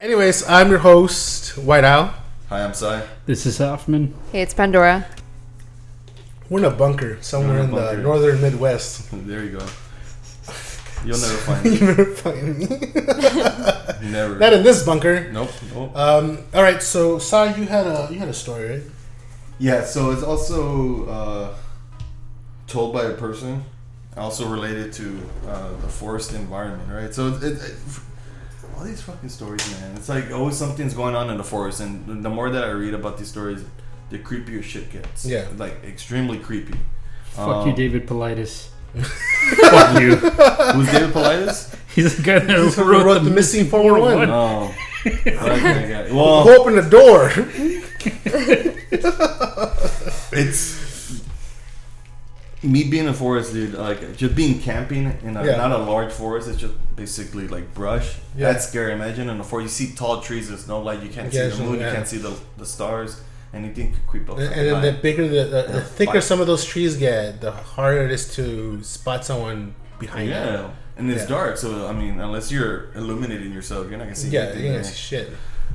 Anyways, I'm your host, White Owl. Hi, I'm Sai. This is Hoffman. Hey, it's Pandora. We're in a bunker somewhere You're in in bunker. the northern Midwest. There you go. You'll never find me. you never find me. Never. Not in this bunker. Nope. Nope. Um, all right, so Sai, you had a you had a story, right? yeah. So it's also uh, told by a person, also related to uh, the forest environment, right? So it, it, all these fucking stories, man. It's like always something's going on in the forest, and the more that I read about these stories, the creepier shit gets. Yeah. Like extremely creepy. Fuck Um, you, David Paulides. Fuck you. Who's David Paulides? He's the guy that Who wrote, wrote the missing 411? Oh. okay, yeah. Well, Who opened the door? it's me being in a forest, dude. Like just being camping in a, Yeah. not a large forest. It's just basically like brush. Yeah. That's scary. Imagine in a forest, you see tall trees. There's no light. You can't Yeah, see the moon. yeah. You can't see the, the stars. Anything could creep up. and and the bigger the, the, the thicker some of those trees get, the harder it is to spot someone behind yeah, them. and it's Yeah. dark. So I mean, unless you're illuminating yourself, you're not gonna see Yeah, anything. yeah, shit.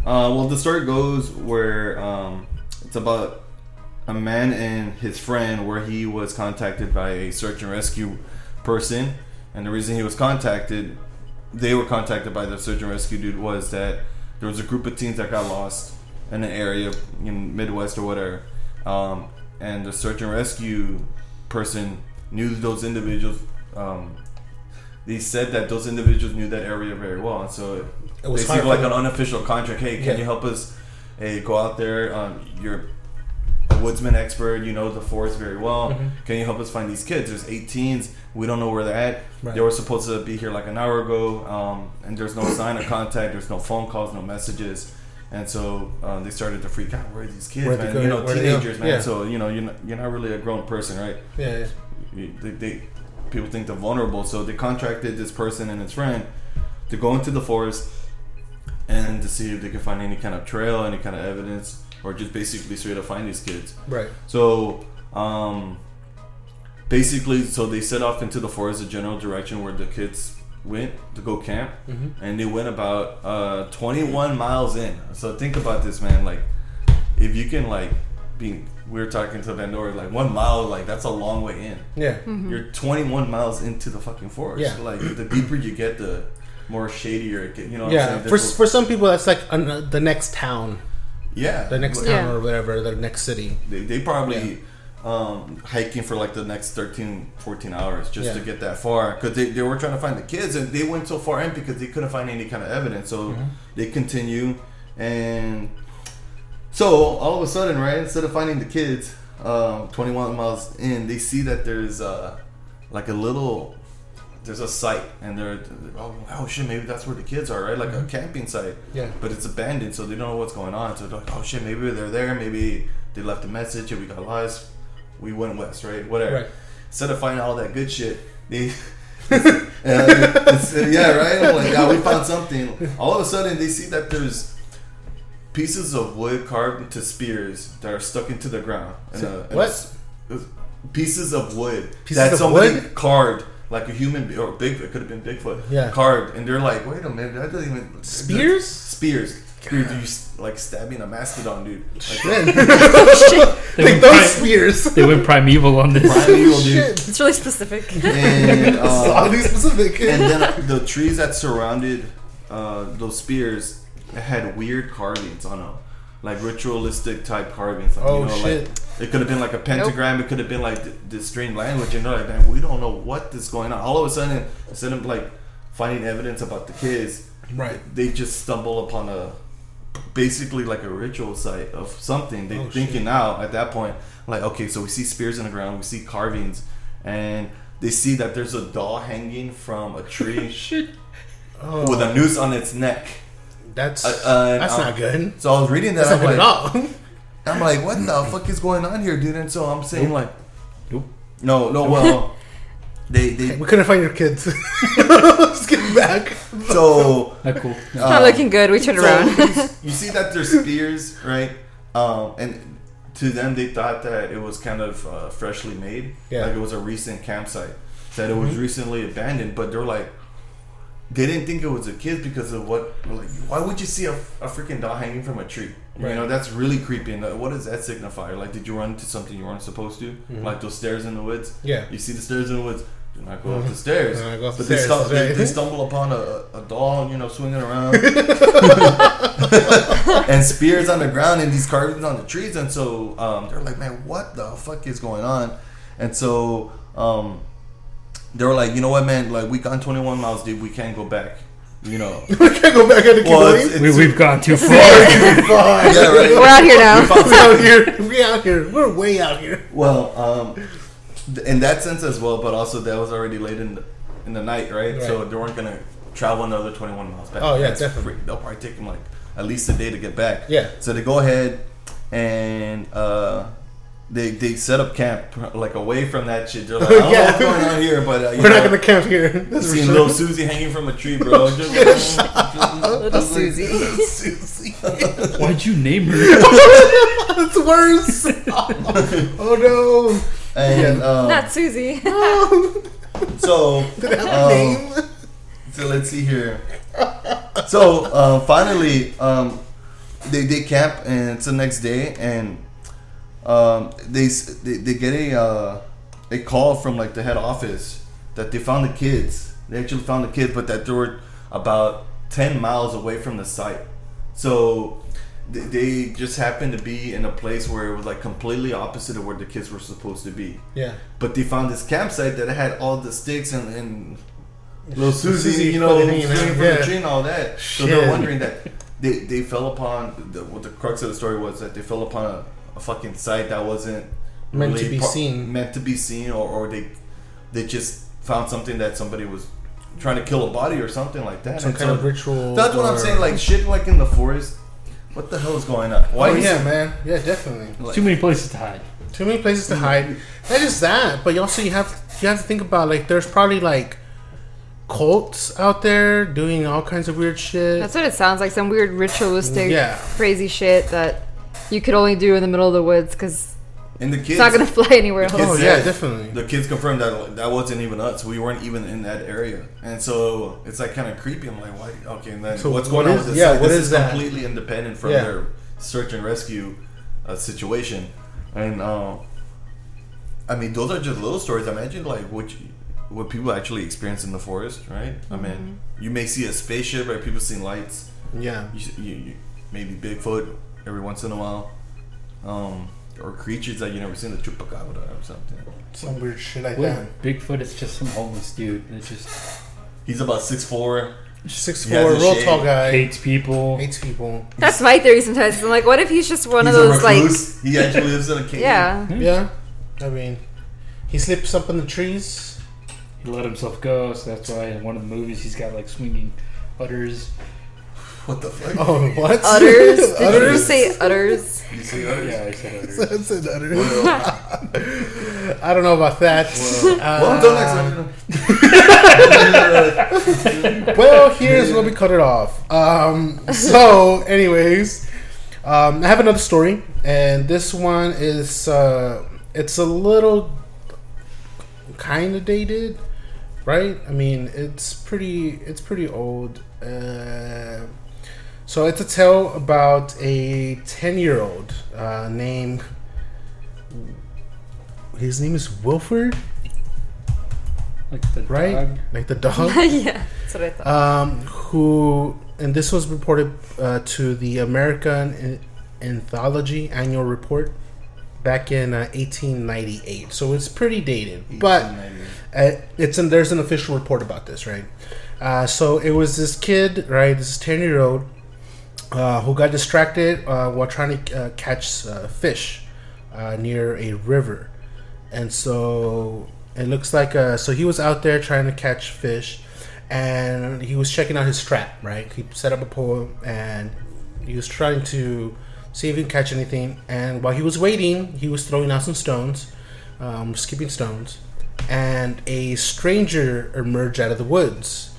Uh, well, the story goes where um, it's about a man and his friend where he was contacted by a search and rescue person, and the reason he was contacted, they were contacted by the search and rescue dude was that there was a group of teens that got lost in an area in Midwest or whatever, um, and the search and rescue person knew those individuals. Um, they said that those individuals knew that area very well, and so It was basically hard like an unofficial contract. Hey, can Yeah. you help us? Hey, go out there. Um, you're woodsman expert. You know the forest very well. Mhm. Can you help us find these kids? There's 18s. We don't know where they're at. Right. They were supposed to be here like an hour ago, um, and there's no sign of contact. There's no phone calls, no messages. And so uh, they started to freak out. Where are these kids, Where'd man? go? You know, Where'd they go? teenagers, man. Yeah. So you know, you're not, you're not really a grown person, right? Yeah, yeah. They, they people think they're vulnerable so they contracted this person and his friend to go into the forest and to see if they could find any kind of trail any kind of evidence or just basically straight up find these kids right. so um basically so they set off into the forest the general direction where the kids went to go camp Mhm. and they went about uh 21 miles in so think about this man like if you can like being we were talking to Pandora like one mile like that's a long way in Yeah. you're 21 miles into the fucking forest. Yeah. Like the deeper you get, the more shadier it gets. You know what Yeah. I'm saying? For, for some people, that's like an, the next town, yeah, the next Like, town Yeah. or whatever, the next city. They, they probably um, hiking for like the next 13, 14 hours just to get that far because they, they were trying to find the kids and they went so far in because they couldn't find any kind of evidence. So Mm-hmm. they continue and so all of a sudden, right, instead of finding the kids, um, 21 miles in, they see that there's uh, like a little, there's a site, and they're, oh, oh shit, maybe that's where the kids are, right? Like a camping site. Mm-hmm. Yeah. But it's abandoned, so they don't know what's going on. So they're like, oh shit, maybe they're there, maybe they left a message, and we got lost. We went west, right? Whatever. Right. Instead of finding all that good shit, they. uh, it's- yeah, right. I'm like, yeah, we found something. All of a sudden, they see that there's pieces of wood carved into spears that are stuck into the ground. And, So- uh, and what? it's- it's pieces of wood Pieces that of somebody wood? carved like a human or Bigfoot. It could have been Bigfoot. Yeah. Carved, and they're like, wait a minute, that doesn't even Spears? Spears. Dude, you like stabbing a mastodon, dude. Like, Shit. They Take went, those pri- spears. they went primeval on this. primeval, dude. Shit. It's really specific. And, uh, Oddly specific. and then uh, the trees that surrounded uh, those spears had weird carvings on them, like ritualistic type carvings. Like, Oh, you know, shit. Like, it could have been like a pentagram. It could have been like th- this strange language, and they're like, man, we don't know what is going on. All of a sudden, instead of like finding evidence about the kids, right. they just stumble upon a basically like a ritual site of something. They're Oh, thinking shit. now at that point, like, okay, so we see spears in the ground, we see carvings, and they see that there's a doll hanging from a tree Shit. Oh, with a noose on its neck. that's Uh, uh, that's uh, not good. So I was reading that. That's not I'm good like, at all. I'm like, what the fuck is going on here, dude? And so I'm saying like, Nope. no, no, well, they they we couldn't find your kids. Let's get back. so Not cool. It's not uh, looking good. We turned So around. you, you see that there's spears, right? Um, and to them, they thought that it was kind of uh, freshly made, Yeah. like it was a recent campsite, that it was Mhm. recently abandoned. But they're like, they didn't think it was a kid because of what. Like, why would you see a, a freaking doll hanging from a tree? You know, that's really creepy. And uh, what does that signify? Like, did you run into something you weren't supposed to? Mhm. Like those stairs in the woods. Yeah. You see the stairs in the woods. Do not go up Mhm. the stairs. Do not go up the but they, stairs, they, they stumble upon a, a doll, you know, swinging around, and spears on the ground, and these carvings on the trees. And so um, they're like, "Man, what the fuck is going on?" And so um, they were like, "You know what, man? Like, we gone 21 miles deep. We can't go back. You know." we can't go back into Well, Kimberly. it's, We, it's, we've gone too far. Yeah, right. We're out here now. We out here. We out here. We're way out here. Well, um, in that sense as well, but also that was already late in the, in the night, right? So they weren't gonna travel another 21 miles back. Oh, yeah, That's definitely. free. They'll probably take them like at least a day to get back. Yeah. So they go ahead and uh, they they set up camp like away from that shit. They're like, I don't Yeah. know what's going on here, but uh, you We're know, not gonna camp here. That's Seen sure. little Susie hanging from a tree, bro. Just, Little Susie. Susie. Why'd you name her? That's worse. oh no. and um, Not Susie. so Did it have a Um. So let's see here. So uh, finally, um, they they camp and it's the next day, and um, they, they they get a uh, a call from like the head office that they found the kids. They actually found the kids, but that they were about ten miles away from the site. So they, they just happened to be in a place where it was like completely opposite of where the kids were supposed to be. Yeah. But they found this campsite that had all the sticks and, and little Susie, Susie you know, hanging from out, the yeah. tree and all that. So Shit. they're wondering that they, they fell upon the, what the crux of the story was that they fell upon a, a fucking site that wasn't Meant to be seen. meant to be seen, or, or they they just found something that somebody was trying to kill a body or something like that. Some And kind so of ritual. That's what I'm saying. Like shit, like in the forest. What the hell is going on? Why? Oh is yeah, it- man. Yeah, definitely. like- Too many places to hide. Too many places to hide. Not just that, but you also you have you have to think about like there's probably like cults out there doing all kinds of weird shit. That's what it sounds like. Some weird ritualistic, Yeah. crazy shit that you could only do in the middle of the woods because And the kids. it's not gonna fly anywhere else. kids oh yeah, said- definitely. the kids confirmed that that wasn't even us. We weren't even in that area, and so it's like kind of creepy. I'm like, why? Okay, and then So what's what going on is- with this? yeah, site? what this is is that? completely independent from Yeah. their search and rescue uh, situation, and uh, I mean, those are just little stories. Imagine like what you, what people actually experience in the forest, right? I mean, Mm-hmm. you may see a spaceship, right? People seeing lights. Yeah. You, you, you maybe Bigfoot every once in a while, um, or creatures that you never seen, the chupacabra or something. Some weird shit like that. Bigfoot, is just some homeless dude that just He's about six four. Six four, real shade. tall guy. hates people. Hates people. That's my theory sometimes. I'm like, what if he's just one He's of a those like, he actually lives in a cave. yeah, Yeah. I mean, he slips up in the trees. He let himself go, so that's why in one of the movies he's got like swinging udders. What the fuck? Oh, what? udders. Did you udders. just say udders? You see others? Yeah, I said udders. That's an udders. I don't know about that. Well, Uh, until next time. well, here's where we cut it off. Um, so, anyways, um, I have another story, and this one is uh, it's a little kind of dated, right? I mean, it's pretty it's pretty old. Uh, So it's a tale about a ten-year-old uh, named. His name is Wilford, Like the right? dog. Like the dog. yeah, that's what I thought. um, who and this was reported uh, to the American Anthology Annual Report back in uh, 1898. So it's pretty dated, but uh, it's an, there's an official report about this, right? Uh, so it was this kid, right? This 10 year old uh, who got distracted uh, while trying to uh, catch uh, fish near a river, and so it looks like so he was out there trying to catch fish, and he was checking out his trap, right? He set up a pole and he was trying to see if he can catch anything. And while he was waiting, he was throwing out some stones, um, skipping stones, and a stranger emerged out of the woods.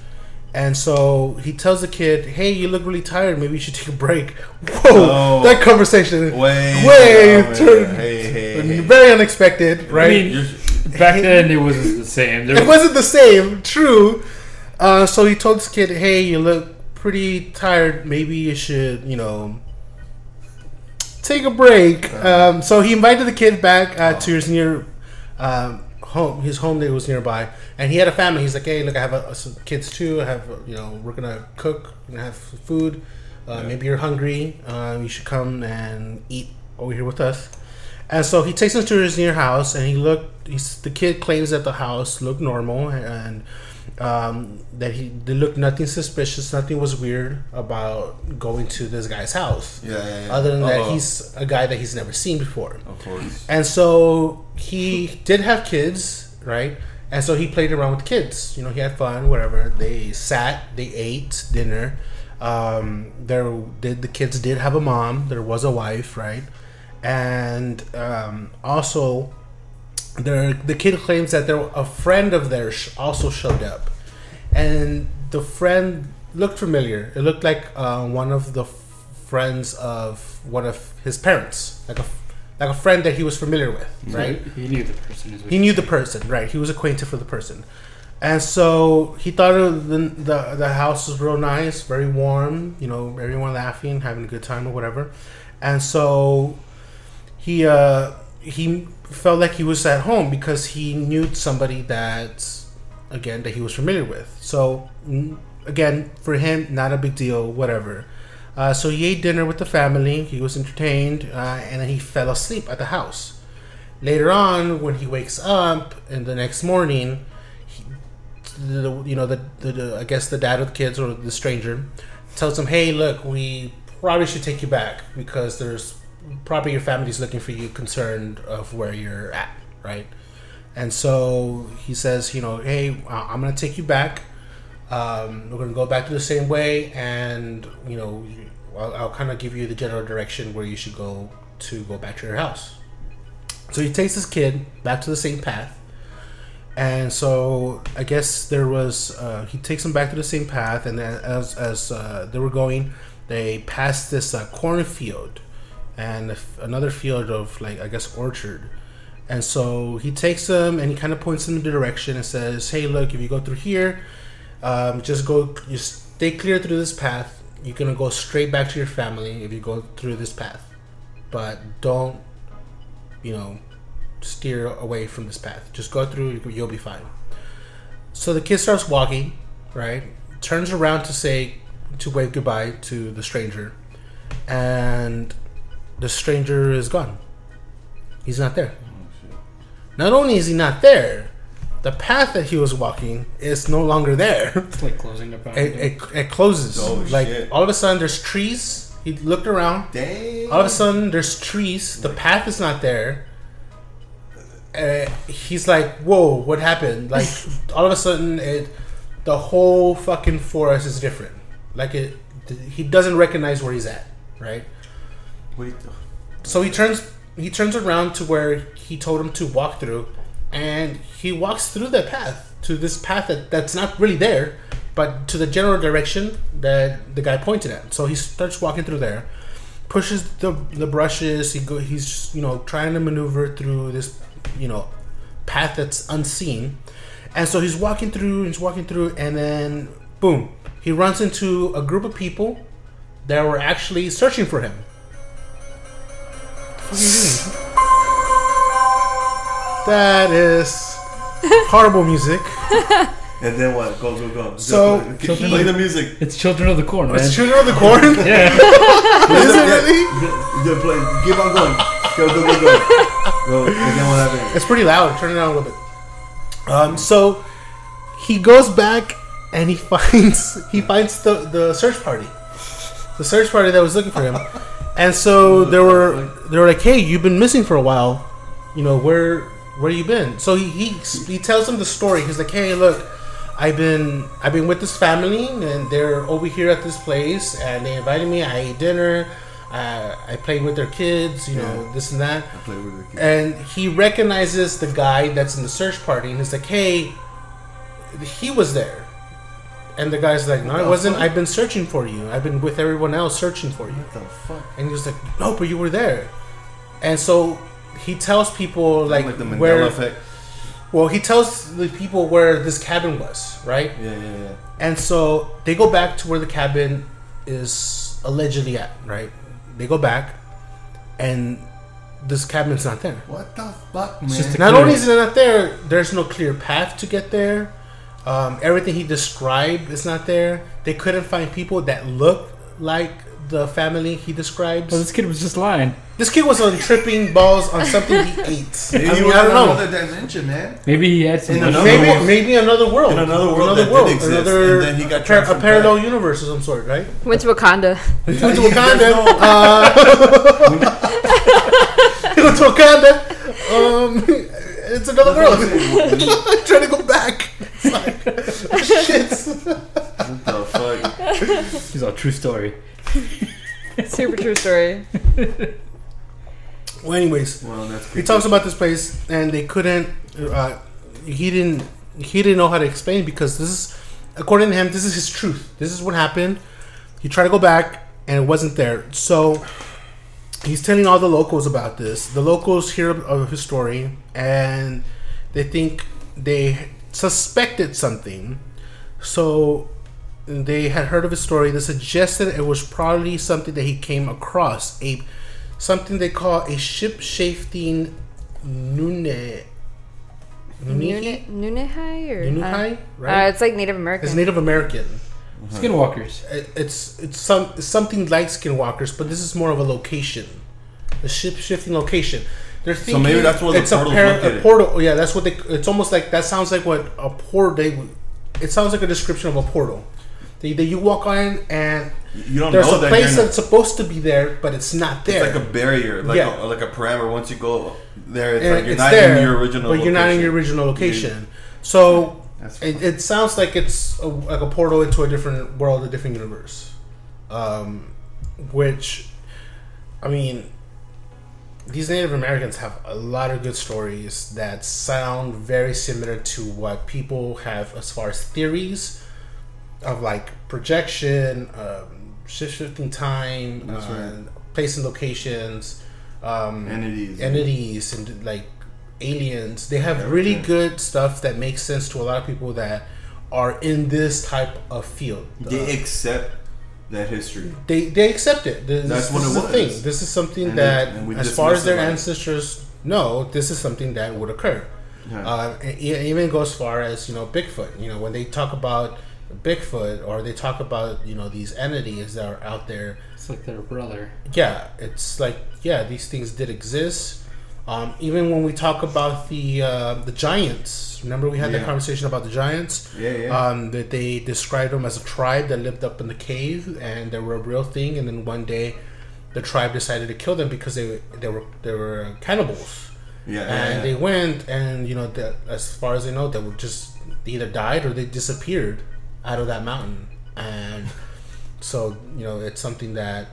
And so he tells the kid, "Hey, you look really tired. Maybe you should take a break." Whoa, Oh. that conversation Way, way oh, turned Hey, hey, hey. very unexpected, right? mean, Back then, it wasn't the same. There it was, wasn't the same, true. Uh, so he told this kid, "Hey, you look pretty tired. Maybe you should, you know, take a break." Um, so he invited the kid back uh, to his near um, home, his home that was nearby, and he had a family. He's like, "Hey, look, I have uh some kids too. I have, uh, you know, we're gonna cook. We're gonna have food. Uh, Maybe you're hungry. Um, you should come and eat over here with us." And so he takes him to his near house, and he looked. He's, the kid claims that the house looked normal, and um, that he they looked nothing suspicious, nothing was weird about going to this guy's house. yeah, yeah, yeah. Other than that, Uh-oh. he's a guy that he's never seen before. of course. And so he did have kids, right? And so he played around with kids. You know, he had fun, whatever. They sat, they ate dinner. Um, there did the kids did have a mom. There was a wife, right? And um, also, there the kid claims that there a friend of theirs also showed up, and the friend looked familiar. It looked like uh, one of the f- friends of one of his parents, like a like a friend that he was familiar with, right? He knew the person. He knew the person, right? He was acquainted with the person, and so he thought of the, the the house was real nice, very warm. You know, everyone laughing, having a good time or whatever, and so he uh he felt like he was at home because he knew somebody that again that he was familiar with. So again, for him, not a big deal, whatever. Uh, so he ate dinner with the family. He was entertained, uh, and then he fell asleep at the house. Later on, when he wakes up, and the next morning, he, the, you know, the, the, the I guess the dad of the kids or the stranger tells him, "Hey, look, we probably should take you back because there's probably your family's looking for you, concerned of where you're at, right?" And so he says, "You know, hey, I'm gonna take you back. Um, we're gonna go back to the same way, and you know, I'll, I'll kind of give you the general direction where you should go to go back to your house." So he takes his kid back to the same path. And so I guess there was uh, he takes him back to the same path, and as as uh, they were going, they passed this uh, cornfield and another field of like I guess orchard. And so he takes them and he kind of points them in the direction and says, "Hey, look, if you go through here, um, just go, just stay clear through this path. You're gonna go straight back to your family if you go through this path, but don't, you know, steer away from this path. Just go through, you'll be fine." So the kid starts walking, right? Turns around to say, to wave goodbye to the stranger, and the stranger is gone. He's not there. Not only is he not there, the path that he was walking is no longer there. It's like closing up. on it, it, it closes. Oh, like shit. all of a sudden, there's trees. He looked around. Dang. All of a sudden, there's trees. The path is not there. Uh, he's like, "Whoa, what happened?" Like all of a sudden, it the whole fucking forest is different. Like it, he doesn't recognize where he's at. Right. So he turns he turns around to where he told him to walk through, and he walks through that path to this path that, that's not really there, but to the general direction that the guy pointed at. So he starts walking through there, pushes the the brushes. He go he's you know trying to maneuver through this you know path that's unseen, and so he's walking through. He's walking through, and then boom, he runs into a group of people that were actually searching for him. What the fuck are you doing? That is horrible music. And then what? Go go go. So, Just play, he- play the music. It's Children of the Corn, man. It's Children of the Corn. yeah. Is it really? Just play. Keep on going. Go go go go. Go. And then what happened? It's pretty loud. Turn it down a little bit. Um, so he goes back and he finds he finds the the search party, the search party that was looking for him, and so there were they were like, "Hey, you've been missing for a while. You know where where you been?" So he he, he tells them the story. He's like, "Hey, look." I've been I've been with this family and they're over here at this place and they invited me. I ate dinner. Uh, I played with their kids, you know, this and that I play with the kid. and he recognizes the guy that's in the search party and he's like hey he was there and the guy's like no i the wasn't fuck? i've been searching for you i've been with everyone else searching for you What the fuck? and he was like no but you were there and so he tells people like, Like, the Mandela where effect. well he tells the people where this cabin was right Yeah yeah yeah. and so they go back to where the cabin is allegedly at right they go back and this cabin's not there What the fuck, man? not only is it not there, there's no clear path to get there. Um, everything he described is not there. They couldn't find people that look like the family he describes. Well, this kid was just lying. This kid was on tripping balls on something he ate. Maybe I he mean, was I in don't know. another dimension, man. Maybe he had some. Another Maybe, world. maybe another world. In another world that did exist, another and then he got par- a parallel back. universe of some sort, right? Went to Wakanda. Went to Wakanda. no- uh, he went to Wakanda. Um, it's another world. trying to go back. It's like, shit. What the fuck? He's a true story. Super true story. Well, anyways, Well, that's he talks about this place, and they couldn't. Uh, he didn't. He didn't know how to explain because this is, according to him, this is his truth. This is what happened. He tried to go back, and it wasn't there. So he's telling all the locals about this. The locals hear of his story, and they think they suspected something. So they had heard of his story. They suggested it was probably something that he came across a something they call a ship shifting nune. Nunnehi or Nunuhai, Uh, right? it's like Native American. It's Native American. Uh-huh. Skinwalkers. It- It's it's some it's something like Skinwalkers, but this is more of a location, a ship shifting location. They're thinking maybe that's where the it's a, portal's par- a portal. Yeah, that's what they. It's almost like that sounds like what a portal. They, it sounds like a description of a portal. That that you walk on and You don't there's know a that place that's supposed to be there, but it's not there. It's like a barrier, like Yeah. a, like a parameter. Once you go there, it's And like you're it's not there, in your original. but you're not in your original location. So That's it, it sounds like it's a, like a portal into a different world, a different universe. Um, which, I mean, these Native Americans have a lot of good stories that sound very similar to what people have as far as theories of like projection, um, shift shifting time, uh, right. place and locations, um, Entities. entities, and like aliens. They have really Everything. good stuff that makes sense to a lot of people that are in this type of field. They Uh, accept that history. they they accept it. This, That's this what is it the was. thing. This is something And that, then- as far as their it ancestors know, this is something that would occur. Yeah. Uh, and it even goes far as you know Bigfoot. You know when they talk about Bigfoot or they talk about you know these entities that are out there. It's like their brother. Yeah, it's like yeah, these things did exist. Um, even when we talk about the uh, the giants, remember we had that conversation about the giants. yeah, yeah. Um, that they described them as a tribe that lived up in the cave and they were a real thing. And then one day, the tribe decided to kill them because they they were they were cannibals. yeah, And yeah, they went and you know that as far as they know, they were just they either died or they disappeared out of that mountain. And so you know it's something that.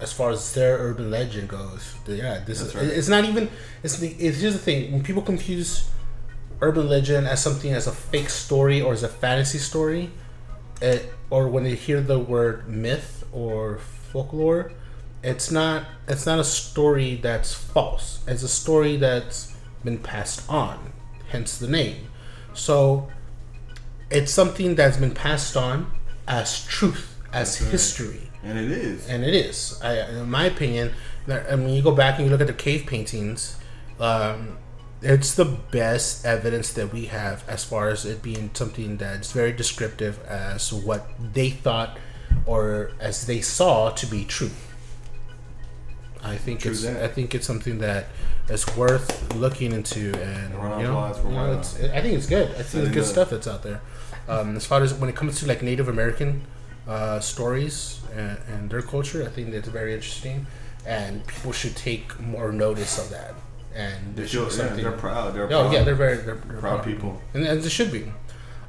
As far as their urban legend goes, yeah, this That's is right. it's not even it's the it's here's the thing when people confuse urban legend as something as a fake story or as a fantasy story, it, or when they hear the word myth or folklore, it's not it's not a story that's false. It's a story that's been passed on, hence the name. So it's something that's been passed on as truth, as That's right. And it is. and it is. I, in my opinion, I mean, you go back and you look at the cave paintings. Um, it's the best evidence that we have as far as it being something that's very descriptive as what they thought or as they saw to be true. I think True it's that. I think it's something that is worth looking into, and you know, you know, I think it's good. I think it's good stuff that's out there. Um, as far as when it comes to like Native American uh, stories and, and their culture, I think that's very interesting, and people should take more notice of that. And they should, yeah, they're proud. They're Oh proud. yeah, they're very they're, they're proud people. and, and they should be.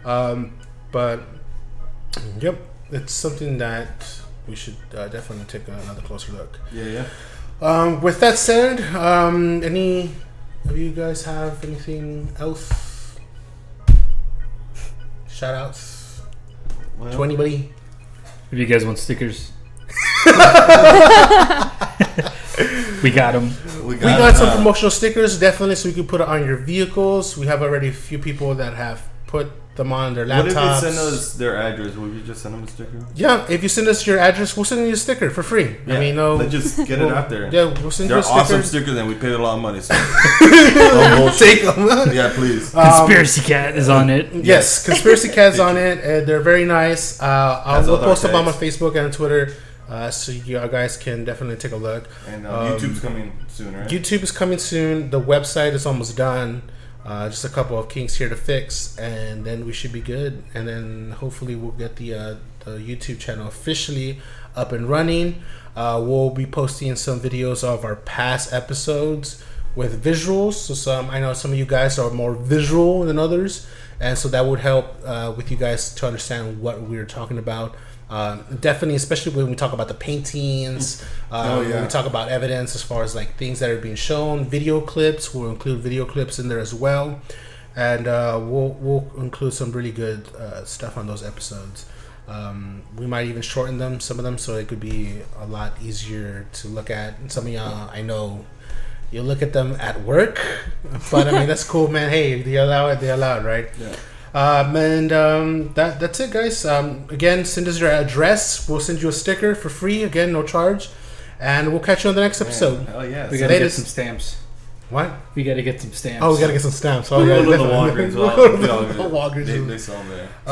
Um, but yep, it's something that we should uh, definitely take another closer look. Yeah, yeah. Um, with that said, um, any of you guys have anything else? Shout outs Well, to anybody? If you guys want stickers, we got them. we We got some promotional stickers, definitely, so you can put it on your vehicles. We have already a few people that have put them on their What if they send us their address? Will you just send them a sticker? Yeah, if you send us your address, we'll send you a sticker for free. I mean, no, Let's just get it we'll- out there. Yeah, we'll send They're you a sticker. awesome stickers, and we paid a lot of money. So Take them. yeah, please. Conspiracy Cat is on it. yes, conspiracy cats on it. And they're very nice. Uh, I'll we'll post them on my. Facebook and Twitter, uh, so you guys can definitely take a look. And Um, uh, YouTube's coming soon, right? YouTube is coming soon. The website is almost done. Uh, just a couple of kinks here to fix, and then we should be good. And then hopefully we'll get the uh, the YouTube channel officially up and running. Uh, we'll be posting some videos of our past episodes with visuals. So some I know some of you guys are more visual than others, and so that would help uh, with you guys to understand what we're talking about. Um, definitely, especially when we talk about the paintings, um, Oh, when yeah. we talk about evidence as far as like things that are being shown, video clips. We'll include video clips in there as well, and uh, we'll we'll include some really good uh, stuff on those episodes. Um, we might even shorten them, some of them, so it could be a lot easier to look at. And some of y'all, I know, you look at them at work, but I mean that's cool, man. Hey, they allow it, they allow it, right? Yeah. Um, and um, that that's it, guys. Um, again, send us your address. We'll send you a sticker for free. Again, no charge. And we'll catch you on the next episode. Oh yeah. We gotta get some stamps. What? We gotta get some stamps. Oh, we gotta get some stamps. Oh, We'll yeah, go to the. Walgreens. We'll Well, go to you the Walgreens. They, they sell them there. Uh,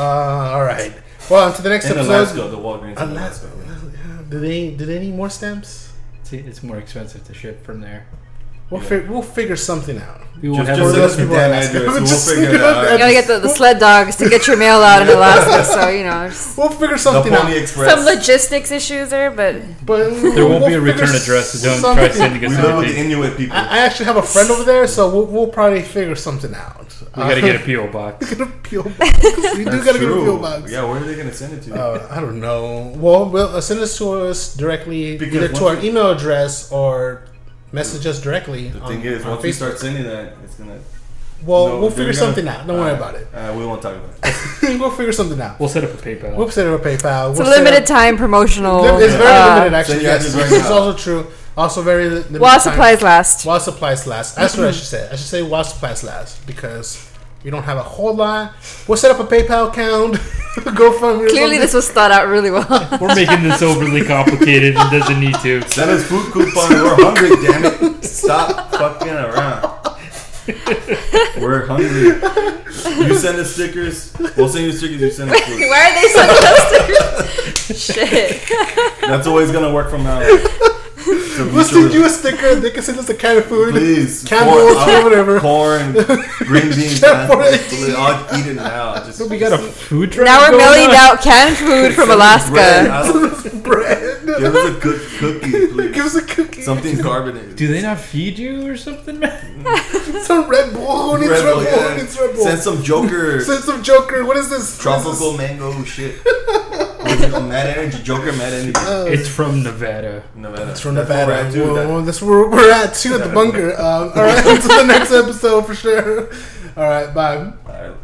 all right. Well, on to the next In episode. Alaska, the Walgreens in Alaska. Alaska. Do they do they need more stamps? See, it's more expensive to ship from there. We'll Yeah. fig- we'll figure something out. We won't Just, have just those people in Alaska. address. We'll figure it out. You gotta get the, the sled dogs to get your mail out in Alaska, so you know, just We'll figure something out. Express. some logistics issues there, but But There won't we'll be a return address, so don't something- try sending us we live with the anything. Inuit people. I, I actually have a friend over there, so we'll, we'll probably figure something out. We gotta get a PO box. get a PO box. We do gotta get a. PO box. Yeah, where are they gonna send it to? Uh, I don't know. Well, well, uh, send this to us directly, Because either to our email address or message us directly. the on, thing is, on once we Facebook. start sending that, it's gonna. well, No, we'll they're figure gonna- something out. Don't worry uh, about it. Uh, we won't talk about it. we'll figure something out. We'll set up a PayPal. We'll set up a PayPal. it's we'll a limited up- time promotional. It's very uh, limited, actually. Send Yes, address right this is now. also true. Also, very limited. While time. supplies last. While supplies last. That's what I should say. I should say while supplies last because we don't have a whole lot. We'll set up a PayPal account. Go from Clearly, this was thought out really well. We're making this overly complicated and doesn't need to. Send us food coupons. We're hungry. Damn it! Stop fucking around. We're hungry. You send us stickers. We'll send you stickers. You send us food. Why are they sending us stickers? Shit. That's always gonna work from now. on. So We'll send you a sticker. They can send us a can of food. Please, Candles, corn, whatever. corn, green beans. Yeah, man. for it. Please, I'll eat it now. Just We got a food truck. Now we're mailing out canned food from Alaska. Bread. Give us a good cookie, please. Give us a cookie. Something carbonated. Do they not feed you or something, man? Some Red Bull. Who needs Red, Red Bull, Bull? yeah. Red Bull? Send some Joker Send some Joker. What is this? tropical mango shit. What's? Mad Energy, Joker Mad Energy. Uh, It's from Nevada. Nevada. It's from That's where Nevada. we're at, too. Well, That- that's where we're at too at the bunker. Um, all right, until the next episode for sure. All right, bye. Alright.